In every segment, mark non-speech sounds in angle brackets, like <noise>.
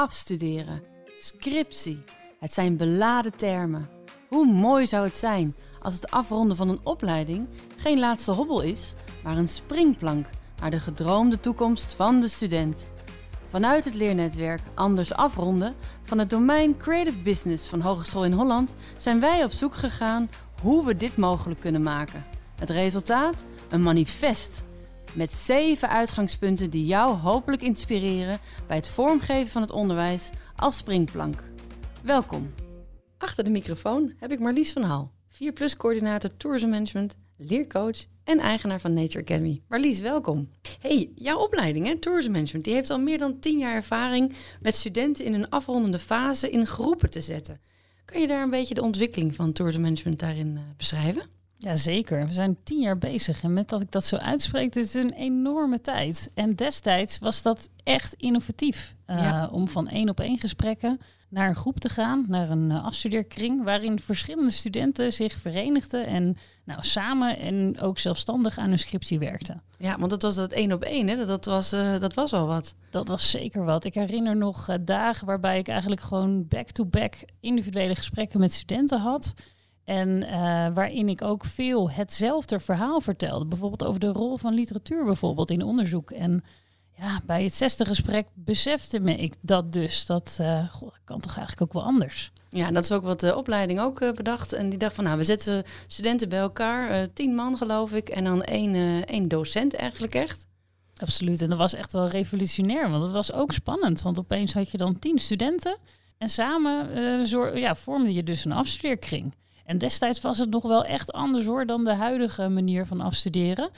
Afstuderen, scriptie. Het zijn beladen termen. Hoe mooi zou het zijn als het afronden van een opleiding geen laatste hobbel is, maar een springplank naar de gedroomde toekomst van de student. Vanuit het leernetwerk Anders Afronden van het domein Creative Business van Hogeschool in Holland zijn wij op zoek gegaan hoe we dit mogelijk kunnen maken. Het resultaat? Een manifest met zeven uitgangspunten die jou hopelijk inspireren bij het vormgeven van het onderwijs als springplank. Welkom. Achter de microfoon heb ik Marlies van Hal, 4 coördinator Tourism Management, leercoach en eigenaar van Nature Academy. Marlies, welkom. Hey, jouw opleiding, hè, Tourism Management, die heeft al meer dan 10 jaar ervaring met studenten in een afrondende fase in groepen te zetten. Kan je daar een beetje de ontwikkeling van Tourism Management daarin uh, beschrijven? Jazeker, we zijn tien jaar bezig. En met dat ik dat zo uitspreek, dit is een enorme tijd. En destijds was dat echt innovatief. Uh, Om van één op één gesprekken naar een groep te gaan, naar een uh, afstudeerkring, waarin verschillende studenten zich verenigden en nou, samen en ook zelfstandig aan hun scriptie werkten. Ja, want dat was dat één op één, hè? Dat, was, uh, dat was al wat. Dat was zeker wat. Ik herinner nog dagen waarbij ik eigenlijk gewoon back-to-back -back individuele gesprekken met studenten had. En uh, waarin ik ook veel hetzelfde verhaal vertelde. Bijvoorbeeld over de rol van literatuur bijvoorbeeld in onderzoek. En ja, bij het zesde gesprek besefte me ik dat dus. Dat, uh, goh, dat kan toch eigenlijk ook wel anders. Ja, dat is ook wat de opleiding ook uh, bedacht. En die dacht van, nou, we zetten studenten bij elkaar. tien man geloof ik. En dan één, één docent eigenlijk echt. Absoluut. En dat was echt wel revolutionair. Want het was ook spannend. Want opeens had je dan tien studenten. En samen ja, vormde je dus een afstudeerkring. En destijds was het nog wel echt anders hoor dan de huidige manier van afstuderen.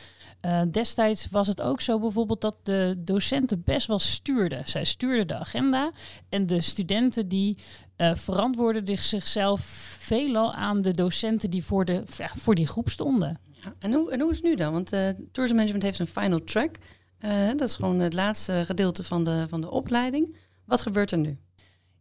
Uh, destijds was het ook zo bijvoorbeeld dat de docenten best wel stuurden. Zij stuurden de agenda en de studenten die uh, verantwoordden zichzelf veelal aan de docenten die voor, de, ja, voor die groep stonden. Ja, en, hoe, en hoe is het nu dan? Want uh, Tourism Management heeft een final track. dat is gewoon het laatste gedeelte van de, van de opleiding. Wat gebeurt er nu?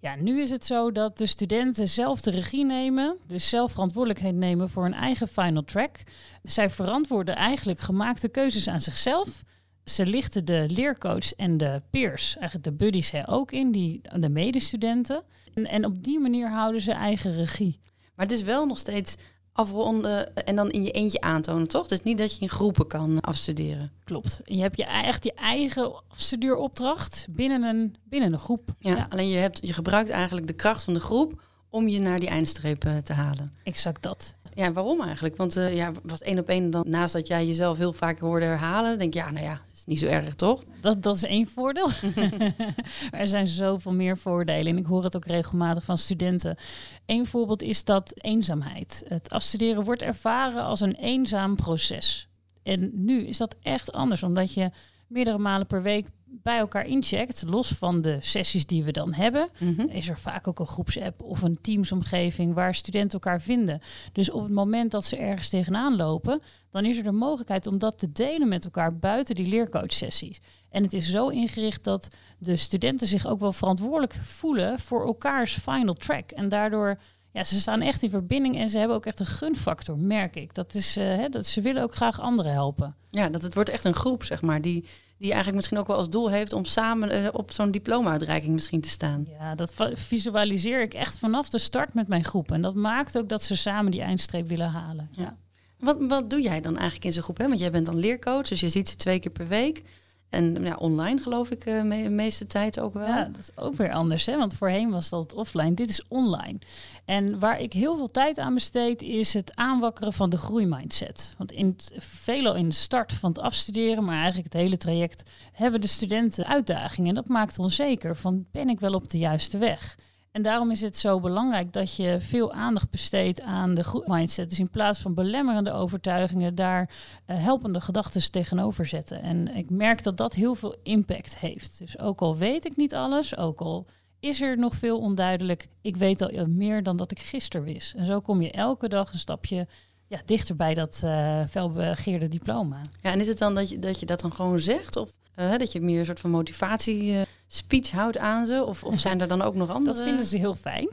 Ja, nu is het zo dat de studenten zelf de regie nemen, dus zelf verantwoordelijkheid nemen voor hun eigen final track. Zij verantwoorden eigenlijk gemaakte keuzes aan zichzelf. Ze lichten de leercoach en de peers, eigenlijk de buddies ook in, die, de medestudenten. En, en op die manier houden ze eigen regie. Maar het is wel nog steeds afronden en dan in je eentje aantonen, toch? Dus niet dat je in groepen kan afstuderen. Klopt. En je hebt je, echt je eigen studeeropdracht binnen een, binnen een groep. Ja, alleen je, hebt, je gebruikt eigenlijk de kracht van de groep om je naar die eindstreep uh, te halen. Exact dat. Ja, waarom eigenlijk? Want uh, ja, was één op één dan naast dat jij jezelf heel vaak hoorde herhalen, denk je, ja, nou ja, is niet zo erg, toch? Dat, dat is één voordeel. <laughs> <laughs> er zijn zoveel meer voordelen en ik hoor het ook regelmatig van studenten. Eén voorbeeld is dat eenzaamheid. Het afstuderen wordt ervaren als een eenzaam proces. En nu is dat echt anders, omdat je meerdere malen per week bij elkaar incheckt, los van de sessies die we dan hebben, mhm. is er vaak ook een groepsapp of een teamsomgeving waar studenten elkaar vinden. Dus op het moment dat ze ergens tegenaan lopen, dan is er de mogelijkheid om dat te delen met elkaar buiten die leercoachsessies. En het is zo ingericht dat de studenten zich ook wel verantwoordelijk voelen voor elkaars final track. En daardoor ja, ze staan echt in verbinding en ze hebben ook echt een gunfactor, merk ik. Dat is, uh, hè, dat ze willen ook graag anderen helpen. Ja, dat het wordt echt een groep, zeg maar, die, die eigenlijk misschien ook wel als doel heeft om samen uh, op zo'n diploma-uitreiking misschien te staan. Ja, dat visualiseer ik echt vanaf de start met mijn groep. En dat maakt ook dat ze samen die eindstreep willen halen. Ja. Wat, wat doe jij dan eigenlijk in zo'n groep? Hè? Want jij bent dan leercoach, dus je ziet ze twee keer per week. En ja, online geloof ik de meeste tijd ook wel. Ja, dat is ook weer anders. Hè? Want voorheen was dat offline. Dit is online. En waar ik heel veel tijd aan besteed is het aanwakkeren van de groeimindset. Want in veelal in de start van het afstuderen, maar eigenlijk het hele traject, hebben de studenten uitdagingen. En dat maakt onzeker van ben ik wel op de juiste weg? En daarom is het zo belangrijk dat je veel aandacht besteedt aan de mindset. Dus in plaats van belemmerende overtuigingen, daar uh, helpende gedachten tegenover zetten. En ik merk dat dat heel veel impact heeft. Dus ook al weet ik niet alles, ook al is er nog veel onduidelijk, ik weet al meer dan dat ik gisteren wist. En zo kom je elke dag een stapje ja, dichter bij dat uh, felbegeerde diploma. Ja, en is het dan dat je dat, je dat dan gewoon zegt? Of uh, dat je meer een soort van motivatie uh, speech houdt aan ze? Of, of zijn er dan ook nog <laughs> andere? Dat vinden ze heel fijn.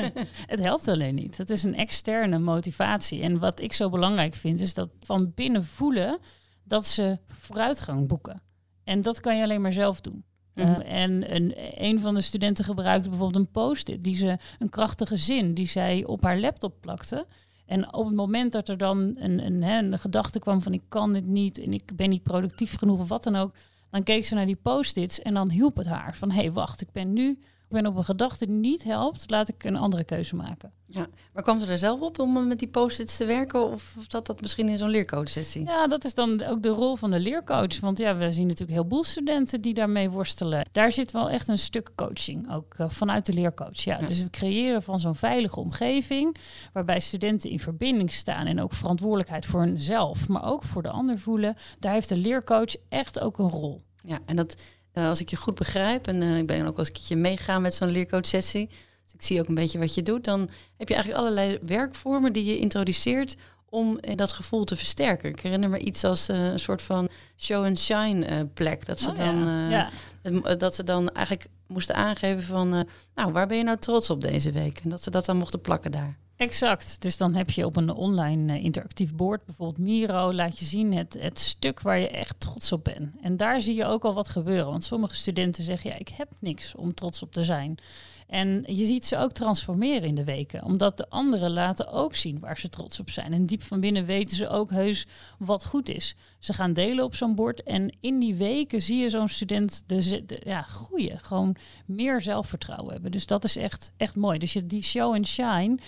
<laughs> het helpt alleen niet. Het is een externe motivatie. En wat ik zo belangrijk vind, is dat van binnen voelen dat ze vooruitgang boeken. En dat kan je alleen maar zelf doen. Uh, en een, een van de studenten gebruikte bijvoorbeeld een post-it, die ze een krachtige zin die zij op haar laptop plakte. En op het moment dat er dan een, een, een gedachte kwam van ik kan dit niet en ik ben niet productief genoeg of wat dan ook, dan keek ze naar die post-its en dan hielp het haar van hé hey, wacht, ik ben nu ik ben op een gedachte die niet helpt, laat ik een andere keuze maken. Ja, maar kwam ze er zelf op om met die post-its te werken? Of, of zat dat misschien in zo'n leercoach-sessie? Ja, dat is dan ook de rol van de leercoach. Want ja, we zien natuurlijk heel veel studenten die daarmee worstelen. Daar zit wel echt een stuk coaching, ook uh, vanuit de leercoach. Ja, Dus het creëren van zo'n veilige omgeving, waarbij studenten in verbinding staan en ook verantwoordelijkheid voor hunzelf, maar ook voor de ander voelen. Daar heeft de leercoach echt ook een rol. Ja, en dat uh, als ik je goed begrijp, en uh, ik ben ook wel eens een keertje meegaan met zo'n leercoach-sessie, dus ik zie ook een beetje wat je doet, dan heb je eigenlijk allerlei werkvormen die je introduceert om uh, dat gevoel te versterken. Ik herinner me iets als een soort van show and shine plek. Dat ze, oh, dan, ja. Ja. dat ze dan eigenlijk moesten aangeven van, nou, waar ben je nou trots op deze week? En dat ze dat dan mochten plakken daar. Exact. Dus dan heb je op een online uh, interactief bord, bijvoorbeeld Miro, laat je zien het, het stuk waar je echt trots op bent. En daar zie je ook al wat gebeuren. Want sommige studenten zeggen, ja, ik heb niks om trots op te zijn. En je ziet ze ook transformeren in de weken, omdat de anderen laten ook zien waar ze trots op zijn. En diep van binnen weten ze ook heus wat goed is. Ze gaan delen op zo'n bord en in die weken zie je zo'n student de, de, ja, groeien, gewoon meer zelfvertrouwen hebben. Dus dat is echt, echt mooi. Dus je, die show and shine,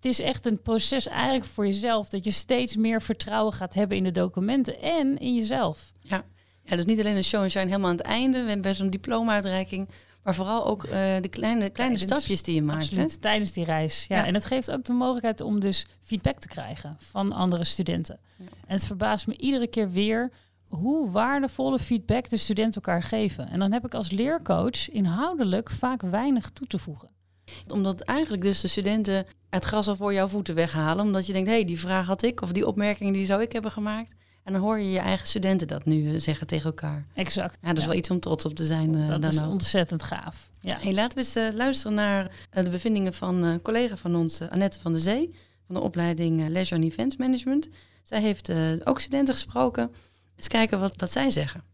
het is echt een proces eigenlijk voor jezelf. Dat je steeds meer vertrouwen gaat hebben in de documenten en in jezelf. Ja, ja dus niet alleen een show en shine helemaal aan het einde. We hebben zo'n diploma-uitreiking. Maar vooral ook uh, de kleine, kleine stapjes die je maakt. Hè? Tijdens die reis. Ja. En het geeft ook de mogelijkheid om dus feedback te krijgen van andere studenten. Ja. En het verbaast me iedere keer weer hoe waardevolle feedback de studenten elkaar geven. En dan heb ik als leercoach inhoudelijk vaak weinig toe te voegen omdat eigenlijk dus de studenten het gras al voor jouw voeten weghalen. Omdat je denkt, hé, hey, die vraag had ik of die opmerking die zou ik hebben gemaakt. En dan hoor je je eigen studenten dat nu eh, zeggen tegen elkaar. Exact. Ja, dat is wel iets om trots op te zijn. Uh, dat is ontzettend gaaf. Ja. Hey, laten we eens uh, luisteren naar de bevindingen van een collega van ons, Annette van de Zee, van de opleiding Leisure and Events Management. Zij heeft ook studenten gesproken. Eens kijken wat, wat zij zeggen.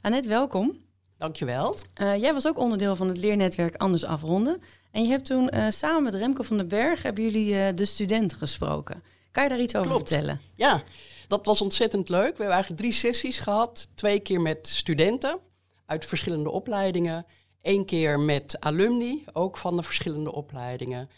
Annette, welkom. Dankjewel. Uh, jij was ook onderdeel van het leernetwerk Anders Afronden. En je hebt toen uh, samen met Remke van den Berg hebben jullie uh, de studenten gesproken. Kan je daar iets over Klopt. vertellen? Ja, dat was ontzettend leuk. We hebben eigenlijk drie sessies gehad. Twee keer met studenten uit verschillende opleidingen. Eén keer met alumni, ook van de verschillende opleidingen.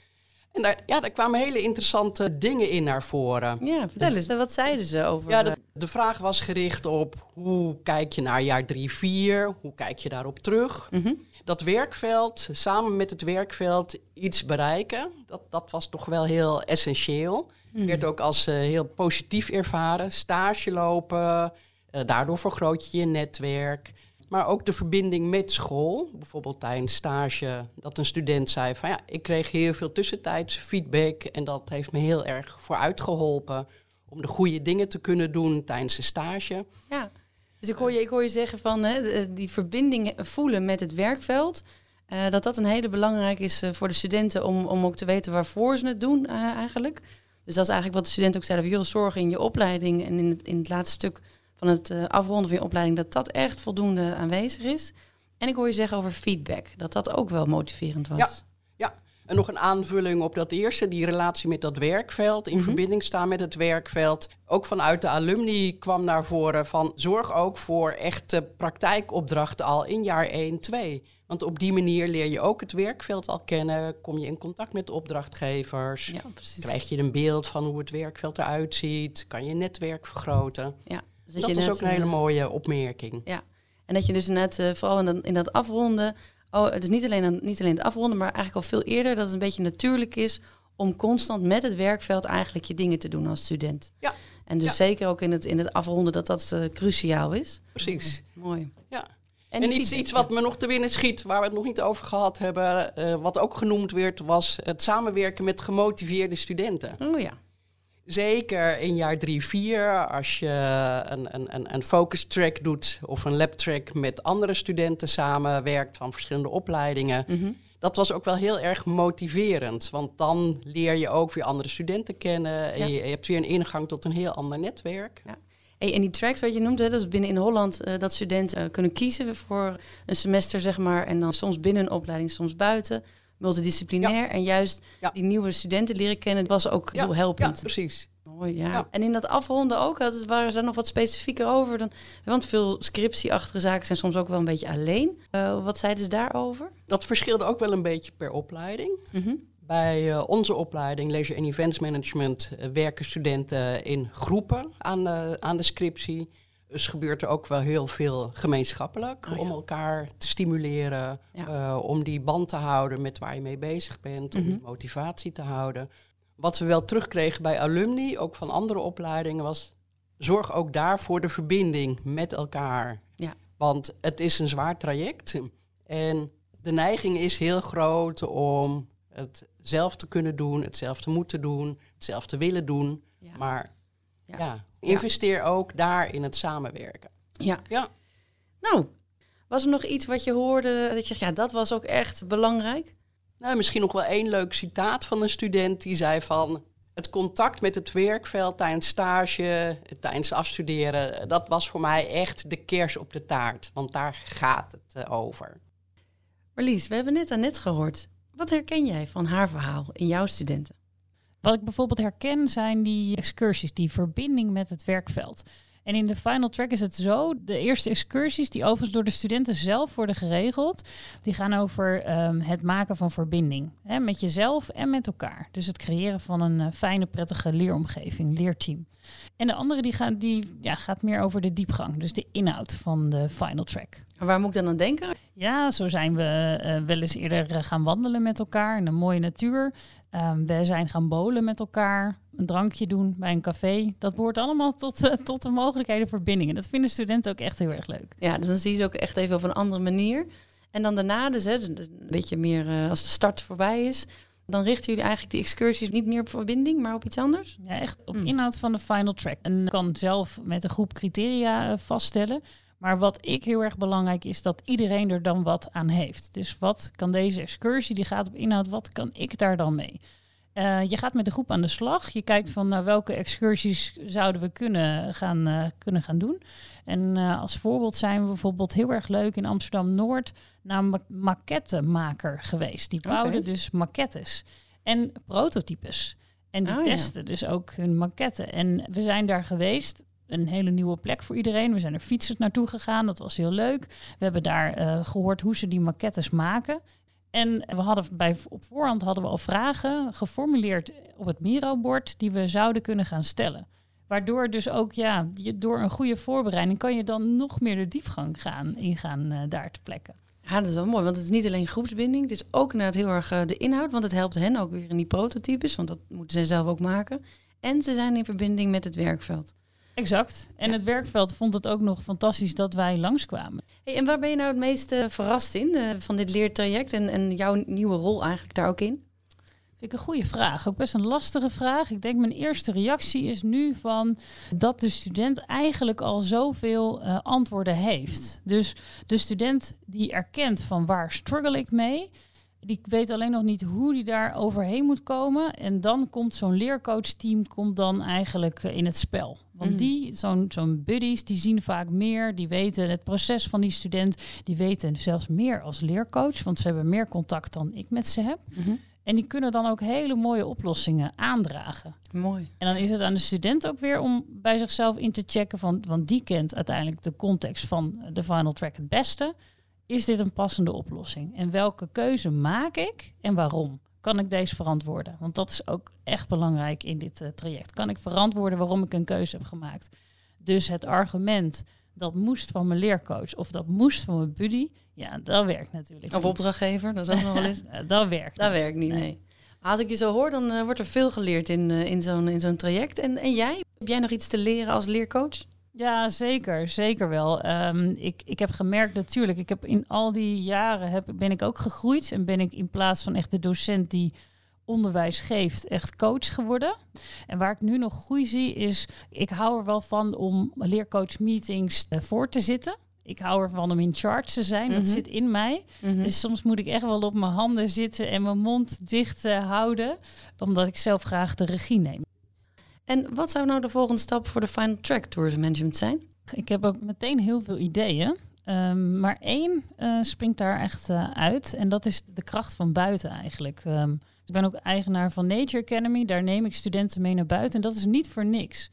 En daar, ja, daar kwamen hele interessante dingen in naar voren. Ja, vertel eens, wat zeiden ze over? Ja, de, de vraag was gericht op hoe kijk je naar jaar drie, vier? Hoe kijk je daarop terug? Mm -hmm. Dat werkveld, samen met het werkveld iets bereiken, dat, dat was toch wel heel essentieel. Mm. Werd ook als uh, heel positief ervaren. Stage lopen, uh, daardoor vergroot je je netwerk. Maar ook de verbinding met school. Bijvoorbeeld tijdens stage dat een student zei van ja, ik kreeg heel veel tussentijds feedback en dat heeft me heel erg vooruit geholpen om de goede dingen te kunnen doen tijdens de stage. Ja, dus ik hoor je, ik hoor je zeggen van hè, die verbinding voelen met het werkveld. Uh, dat dat een hele belangrijke is uh, voor de studenten om, om ook te weten waarvoor ze het doen uh, eigenlijk. Dus dat is eigenlijk wat de studenten ook zeiden. Van, joh, zorg in je opleiding en in het, in het laatste stuk van het uh, afronden van je opleiding, dat dat echt voldoende aanwezig is. En ik hoor je zeggen over feedback, dat dat ook wel motiverend was. Ja, ja. en nog een aanvulling op dat eerste, die relatie met dat werkveld, in mm -hmm. verbinding staan met het werkveld. Ook vanuit de alumni kwam naar voren van zorg ook voor echte praktijkopdrachten al in jaar 1, 2. Want op die manier leer je ook het werkveld al kennen. Kom je in contact met de opdrachtgevers. Ja, krijg je een beeld van hoe het werkveld eruit ziet. Kan je netwerk vergroten. Ja. Dus dat, dat is ook een hele mooie opmerking. Ja, en dat je dus net uh, vooral in dat, in dat afronden, oh, dus niet alleen, niet alleen het afronden, maar eigenlijk al veel eerder, dat het een beetje natuurlijk is om constant met het werkveld eigenlijk je dingen te doen als student. Ja. En dus ja. zeker ook in het, in het afronden dat dat uh, cruciaal is. Precies. Mooi. Ja. En, en iets, iets wat me nog te binnen schiet, waar we het nog niet over gehad hebben, uh, wat ook genoemd werd, was het samenwerken met gemotiveerde studenten. Oh ja. Zeker in jaar 3, 4, als je een, een, een focus track doet of een lab track met andere studenten samenwerkt van verschillende opleidingen. Mm -hmm. Dat was ook wel heel erg motiverend, want dan leer je ook weer andere studenten kennen. En ja. je, je, hebt weer een ingang tot een heel ander netwerk. Ja. Hey, en die tracks wat je noemt, dat is binnen in Holland uh, dat studenten uh, kunnen kiezen voor een semester, zeg maar. En dan soms binnen een opleiding, soms buiten. Multidisciplinair. En juist die nieuwe studenten leren kennen, was ook heel helpend. Ja, precies. Mooi, ja. En in dat afronden ook, dat waren ze nog wat specifieker over. Dan, want veel scriptieachtige zaken zijn soms ook wel een beetje alleen. Uh, wat zeiden ze daarover? Dat verschilde ook wel een beetje per opleiding. Mm bij uh, onze opleiding Leisure en Events Management uh, werken studenten in groepen aan de, aan de scriptie. Dus gebeurt er ook wel heel veel gemeenschappelijk oh, ja. om elkaar te stimuleren, ja. uh, om die band te houden met waar je mee bezig bent, om mm -hmm. die motivatie te houden. Wat we wel terugkregen bij alumni, ook van andere opleidingen, was zorg ook daar voor de verbinding met elkaar. Ja. Want het is een zwaar traject en de neiging is heel groot om het zelf te kunnen doen, het zelf te moeten doen, het zelf te willen doen. Ja. Maar ja. Investeer ook daar in het samenwerken. Ja. ja. Nou, was er nog iets wat je hoorde dat je zegt, ja, dat was ook echt belangrijk? Nou, misschien nog wel één leuk citaat van een student die zei van het contact met het werkveld tijdens stage, tijdens afstuderen, dat was voor mij echt de kers op de taart. Want daar gaat het uh, over. Marlies, we hebben net aan net gehoord. Wat herken jij van haar verhaal in jouw studenten? Wat ik bijvoorbeeld herken zijn die excursies, die verbinding met het werkveld. En in de final track is het zo, de eerste excursies die overigens door de studenten zelf worden geregeld, die gaan over um, het maken van verbinding hè, met jezelf en met elkaar. Dus het creëren van een uh, fijne, prettige leeromgeving, leerteam. En de andere die, gaan, die ja, gaat meer over de diepgang, dus de inhoud van de final track. Maar waar moet ik dan aan denken? Ja, zo zijn we uh, wel eens eerder gaan wandelen met elkaar in de mooie natuur. Um, we zijn gaan bowlen met elkaar, een drankje doen bij een café. Dat behoort allemaal tot, uh, tot de mogelijkheden verbindingen. Dat vinden studenten ook echt heel erg leuk. Ja, dus dan zie je ze ook echt even op een andere manier. En dan daarna, dus, hè, een beetje meer uh, als de start voorbij is, dan richten jullie eigenlijk die excursies niet meer op verbinding, maar op iets anders? Ja, echt op hmm. inhoud van de final track. En kan zelf met een groep criteria uh, vaststellen. Maar wat ik heel erg belangrijk is dat iedereen er dan wat aan heeft. Dus wat kan deze excursie, die gaat op inhoud, wat kan ik daar dan mee? Uh, je gaat met de groep aan de slag. Je kijkt van nou, welke excursies zouden we kunnen gaan, uh, kunnen gaan doen. En uh, als voorbeeld zijn we bijvoorbeeld heel erg leuk in Amsterdam-Noord naar een maquettemaker geweest. Die bouwden okay. dus maquettes en prototypes. En die oh, testen ja. dus ook hun maquetten. En we zijn daar geweest een hele nieuwe plek voor iedereen. We zijn er fietsers naartoe gegaan, dat was heel leuk. We hebben daar uh, gehoord hoe ze die maquettes maken. En we hadden bij, op voorhand hadden we al vragen geformuleerd op het Miro-bord die we zouden kunnen gaan stellen. Waardoor dus ook, ja, je, door een goede voorbereiding kan je dan nog meer de diepgang gaan, ingaan uh, daar te plekken. Ja, dat is wel mooi, want het is niet alleen groepsbinding, het is ook net heel erg uh, de inhoud, want het helpt hen ook weer in die prototypes, want dat moeten ze zelf ook maken. En ze zijn in verbinding met het werkveld. Exact. En ja. het werkveld vond het ook nog fantastisch dat wij langskwamen. Hey, en waar ben je nou het meest uh, verrast in uh, van dit leertraject en, en jouw nieuwe rol eigenlijk daar ook in? Vind ik een goede vraag. Ook best een lastige vraag. Ik denk mijn eerste reactie is nu van dat de student eigenlijk al zoveel uh, antwoorden heeft. Dus de student die erkent van waar struggle ik mee, die weet alleen nog niet hoe die daar overheen moet komen. En dan komt zo'n leercoachteam komt dan eigenlijk in het spel. Want mm. die, zo'n zo'n buddies, die zien vaak meer. Die weten het proces van die student. Die weten zelfs meer als leercoach. Want ze hebben meer contact dan ik met ze heb. Mm -hmm. En die kunnen dan ook hele mooie oplossingen aandragen. Mooi. En dan is het aan de student ook weer om bij zichzelf in te checken. Van, want die kent uiteindelijk de context van de final track het beste. Is dit een passende oplossing? En welke keuze maak ik en waarom? Kan ik deze verantwoorden? Want dat is ook echt belangrijk in dit uh, traject. Kan ik verantwoorden waarom ik een keuze heb gemaakt? Dus het argument dat moest van mijn leercoach of dat moest van mijn buddy, ja, dat werkt natuurlijk. Of opdrachtgever, dat is ook nog wel eens. <laughs> dat werkt. Dat niet. werkt niet, nee. nee. Als ik je zo hoor, dan uh, wordt er veel geleerd in, uh, in zo'n in zo'n traject. En, en jij, heb jij nog iets te leren als leercoach? Ja, zeker. Zeker wel. Um, ik, ik heb gemerkt natuurlijk, ik heb in al die jaren heb, ben ik ook gegroeid. En ben ik in plaats van echt de docent die onderwijs geeft, echt coach geworden. En waar ik nu nog groei zie, is ik hou er wel van om leercoach meetings uh, voor te zitten. Ik hou ervan om in charge te zijn. Dat mm -hmm. zit in mij. Mm -hmm. Dus soms moet ik echt wel op mijn handen zitten en mijn mond dicht uh, houden. Omdat ik zelf graag de regie neem. En wat zou nou de volgende stap voor de Final Track Tourism Management zijn? Ik heb ook meteen heel veel ideeën. Ehm, maar één uh, springt daar echt uh, uit. En dat is de kracht van buiten eigenlijk. Um, ik ben ook eigenaar van Nature Academy. Daar neem ik studenten mee naar buiten. En dat is niet voor niks.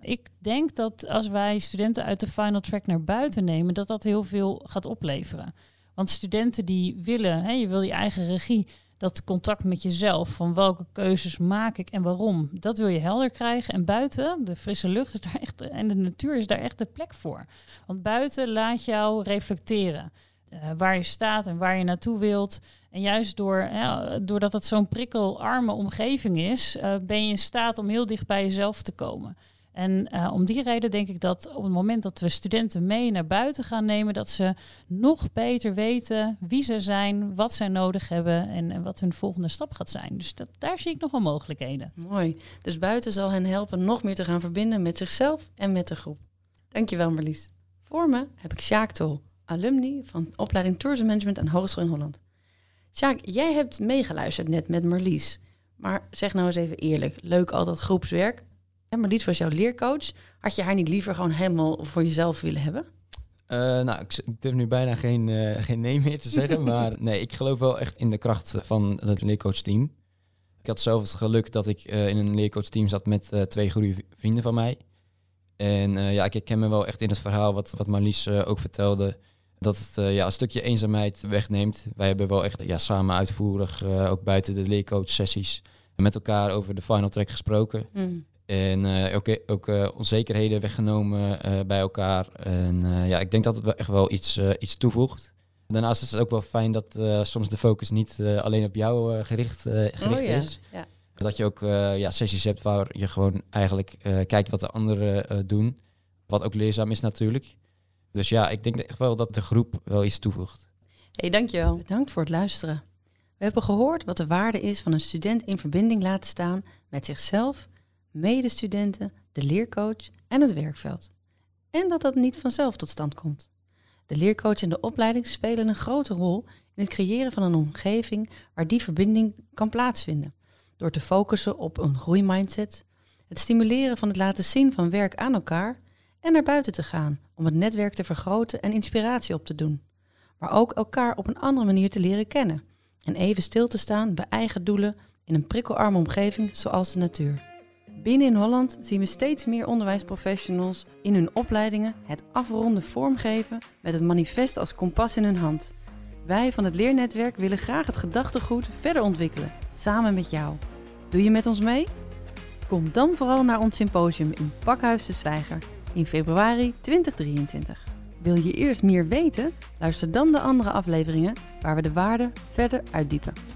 Ik denk dat als wij studenten uit de final track naar buiten nemen, dat dat heel veel gaat opleveren. Want studenten die willen, hè, je wil je eigen regie, dat contact met jezelf, van welke keuzes maak ik en waarom, dat wil je helder krijgen. En buiten, de frisse lucht is daar echt, en de natuur is daar echt de plek voor. Want buiten laat jou reflecteren. Uh, waar je staat en waar je naartoe wilt. En juist door, ja, doordat het zo'n prikkelarme omgeving is, uh, ben je in staat om heel dicht bij jezelf te komen. En uh, om die reden denk ik dat op het moment dat we studenten mee naar buiten gaan nemen, dat ze nog beter weten wie ze zijn, wat zij nodig hebben en, en wat hun volgende stap gaat zijn. Dus dat, daar zie ik nog wel mogelijkheden. Mooi. Dus buiten zal hen helpen nog meer te gaan verbinden met zichzelf en met de groep. Dankjewel Marlies. Voor me heb ik Sjaak Tol, alumni van opleiding Tourism Management aan Hogeschool in Holland. Sjaak, jij hebt meegeluisterd net met Marlies. Maar zeg nou eens even eerlijk, leuk al dat groepswerk, en Marlies was jouw leercoach. Had je haar niet liever gewoon helemaal voor jezelf willen hebben? Uh, nou, ik, durf nu bijna geen, uh, geen nee meer te zeggen. <laughs> maar nee, ik geloof wel echt in de kracht van het leercoachteam. Ik had zelf het geluk dat ik uh, in een leercoachteam zat met twee goede vrienden van mij. En ja, ik herken me wel echt in het verhaal wat, wat Marlies ook vertelde. Dat het ja, een stukje eenzaamheid wegneemt. Wij hebben wel echt ja, samen uitvoerig, ook buiten de leercoach sessies, met elkaar over de final track gesproken. Mm. En uh, ook, ook uh, onzekerheden weggenomen uh, bij elkaar. En ja, ik denk dat het echt wel iets, iets toevoegt. Daarnaast is het ook wel fijn dat soms de focus niet alleen op jou gericht, gericht oh, ja. is. Ja. Dat je ook ja, sessies hebt waar je gewoon eigenlijk kijkt wat de anderen doen. Wat ook leerzaam is natuurlijk. Dus ja, ik denk echt wel dat de groep wel iets toevoegt. Hey, dankjewel. Bedankt voor het luisteren. We hebben gehoord wat de waarde is van een student in verbinding laten staan met zichzelf medestudenten, de leercoach en het werkveld. En dat dat niet vanzelf tot stand komt. De leercoach en de opleiding spelen een grote rol in het creëren van een omgeving waar die verbinding kan plaatsvinden. Door te focussen op een groeimindset, het stimuleren van het laten zien van werk aan elkaar en naar buiten te gaan om het netwerk te vergroten en inspiratie op te doen. Maar ook elkaar op een andere manier te leren kennen en even stil te staan bij eigen doelen in een prikkelarme omgeving zoals de natuur. Binnen in Holland zien we steeds meer onderwijsprofessionals in hun opleidingen het afronden vormgeven met het manifest als kompas in hun hand. Wij van het leernetwerk willen graag het gedachtegoed verder ontwikkelen, samen met jou. Doe je met ons mee? Kom dan vooral naar ons symposium in Pakhuis de Zwijger in februari 2023. Wil je eerst meer weten? Luister dan de andere afleveringen waar we de waarde verder uitdiepen.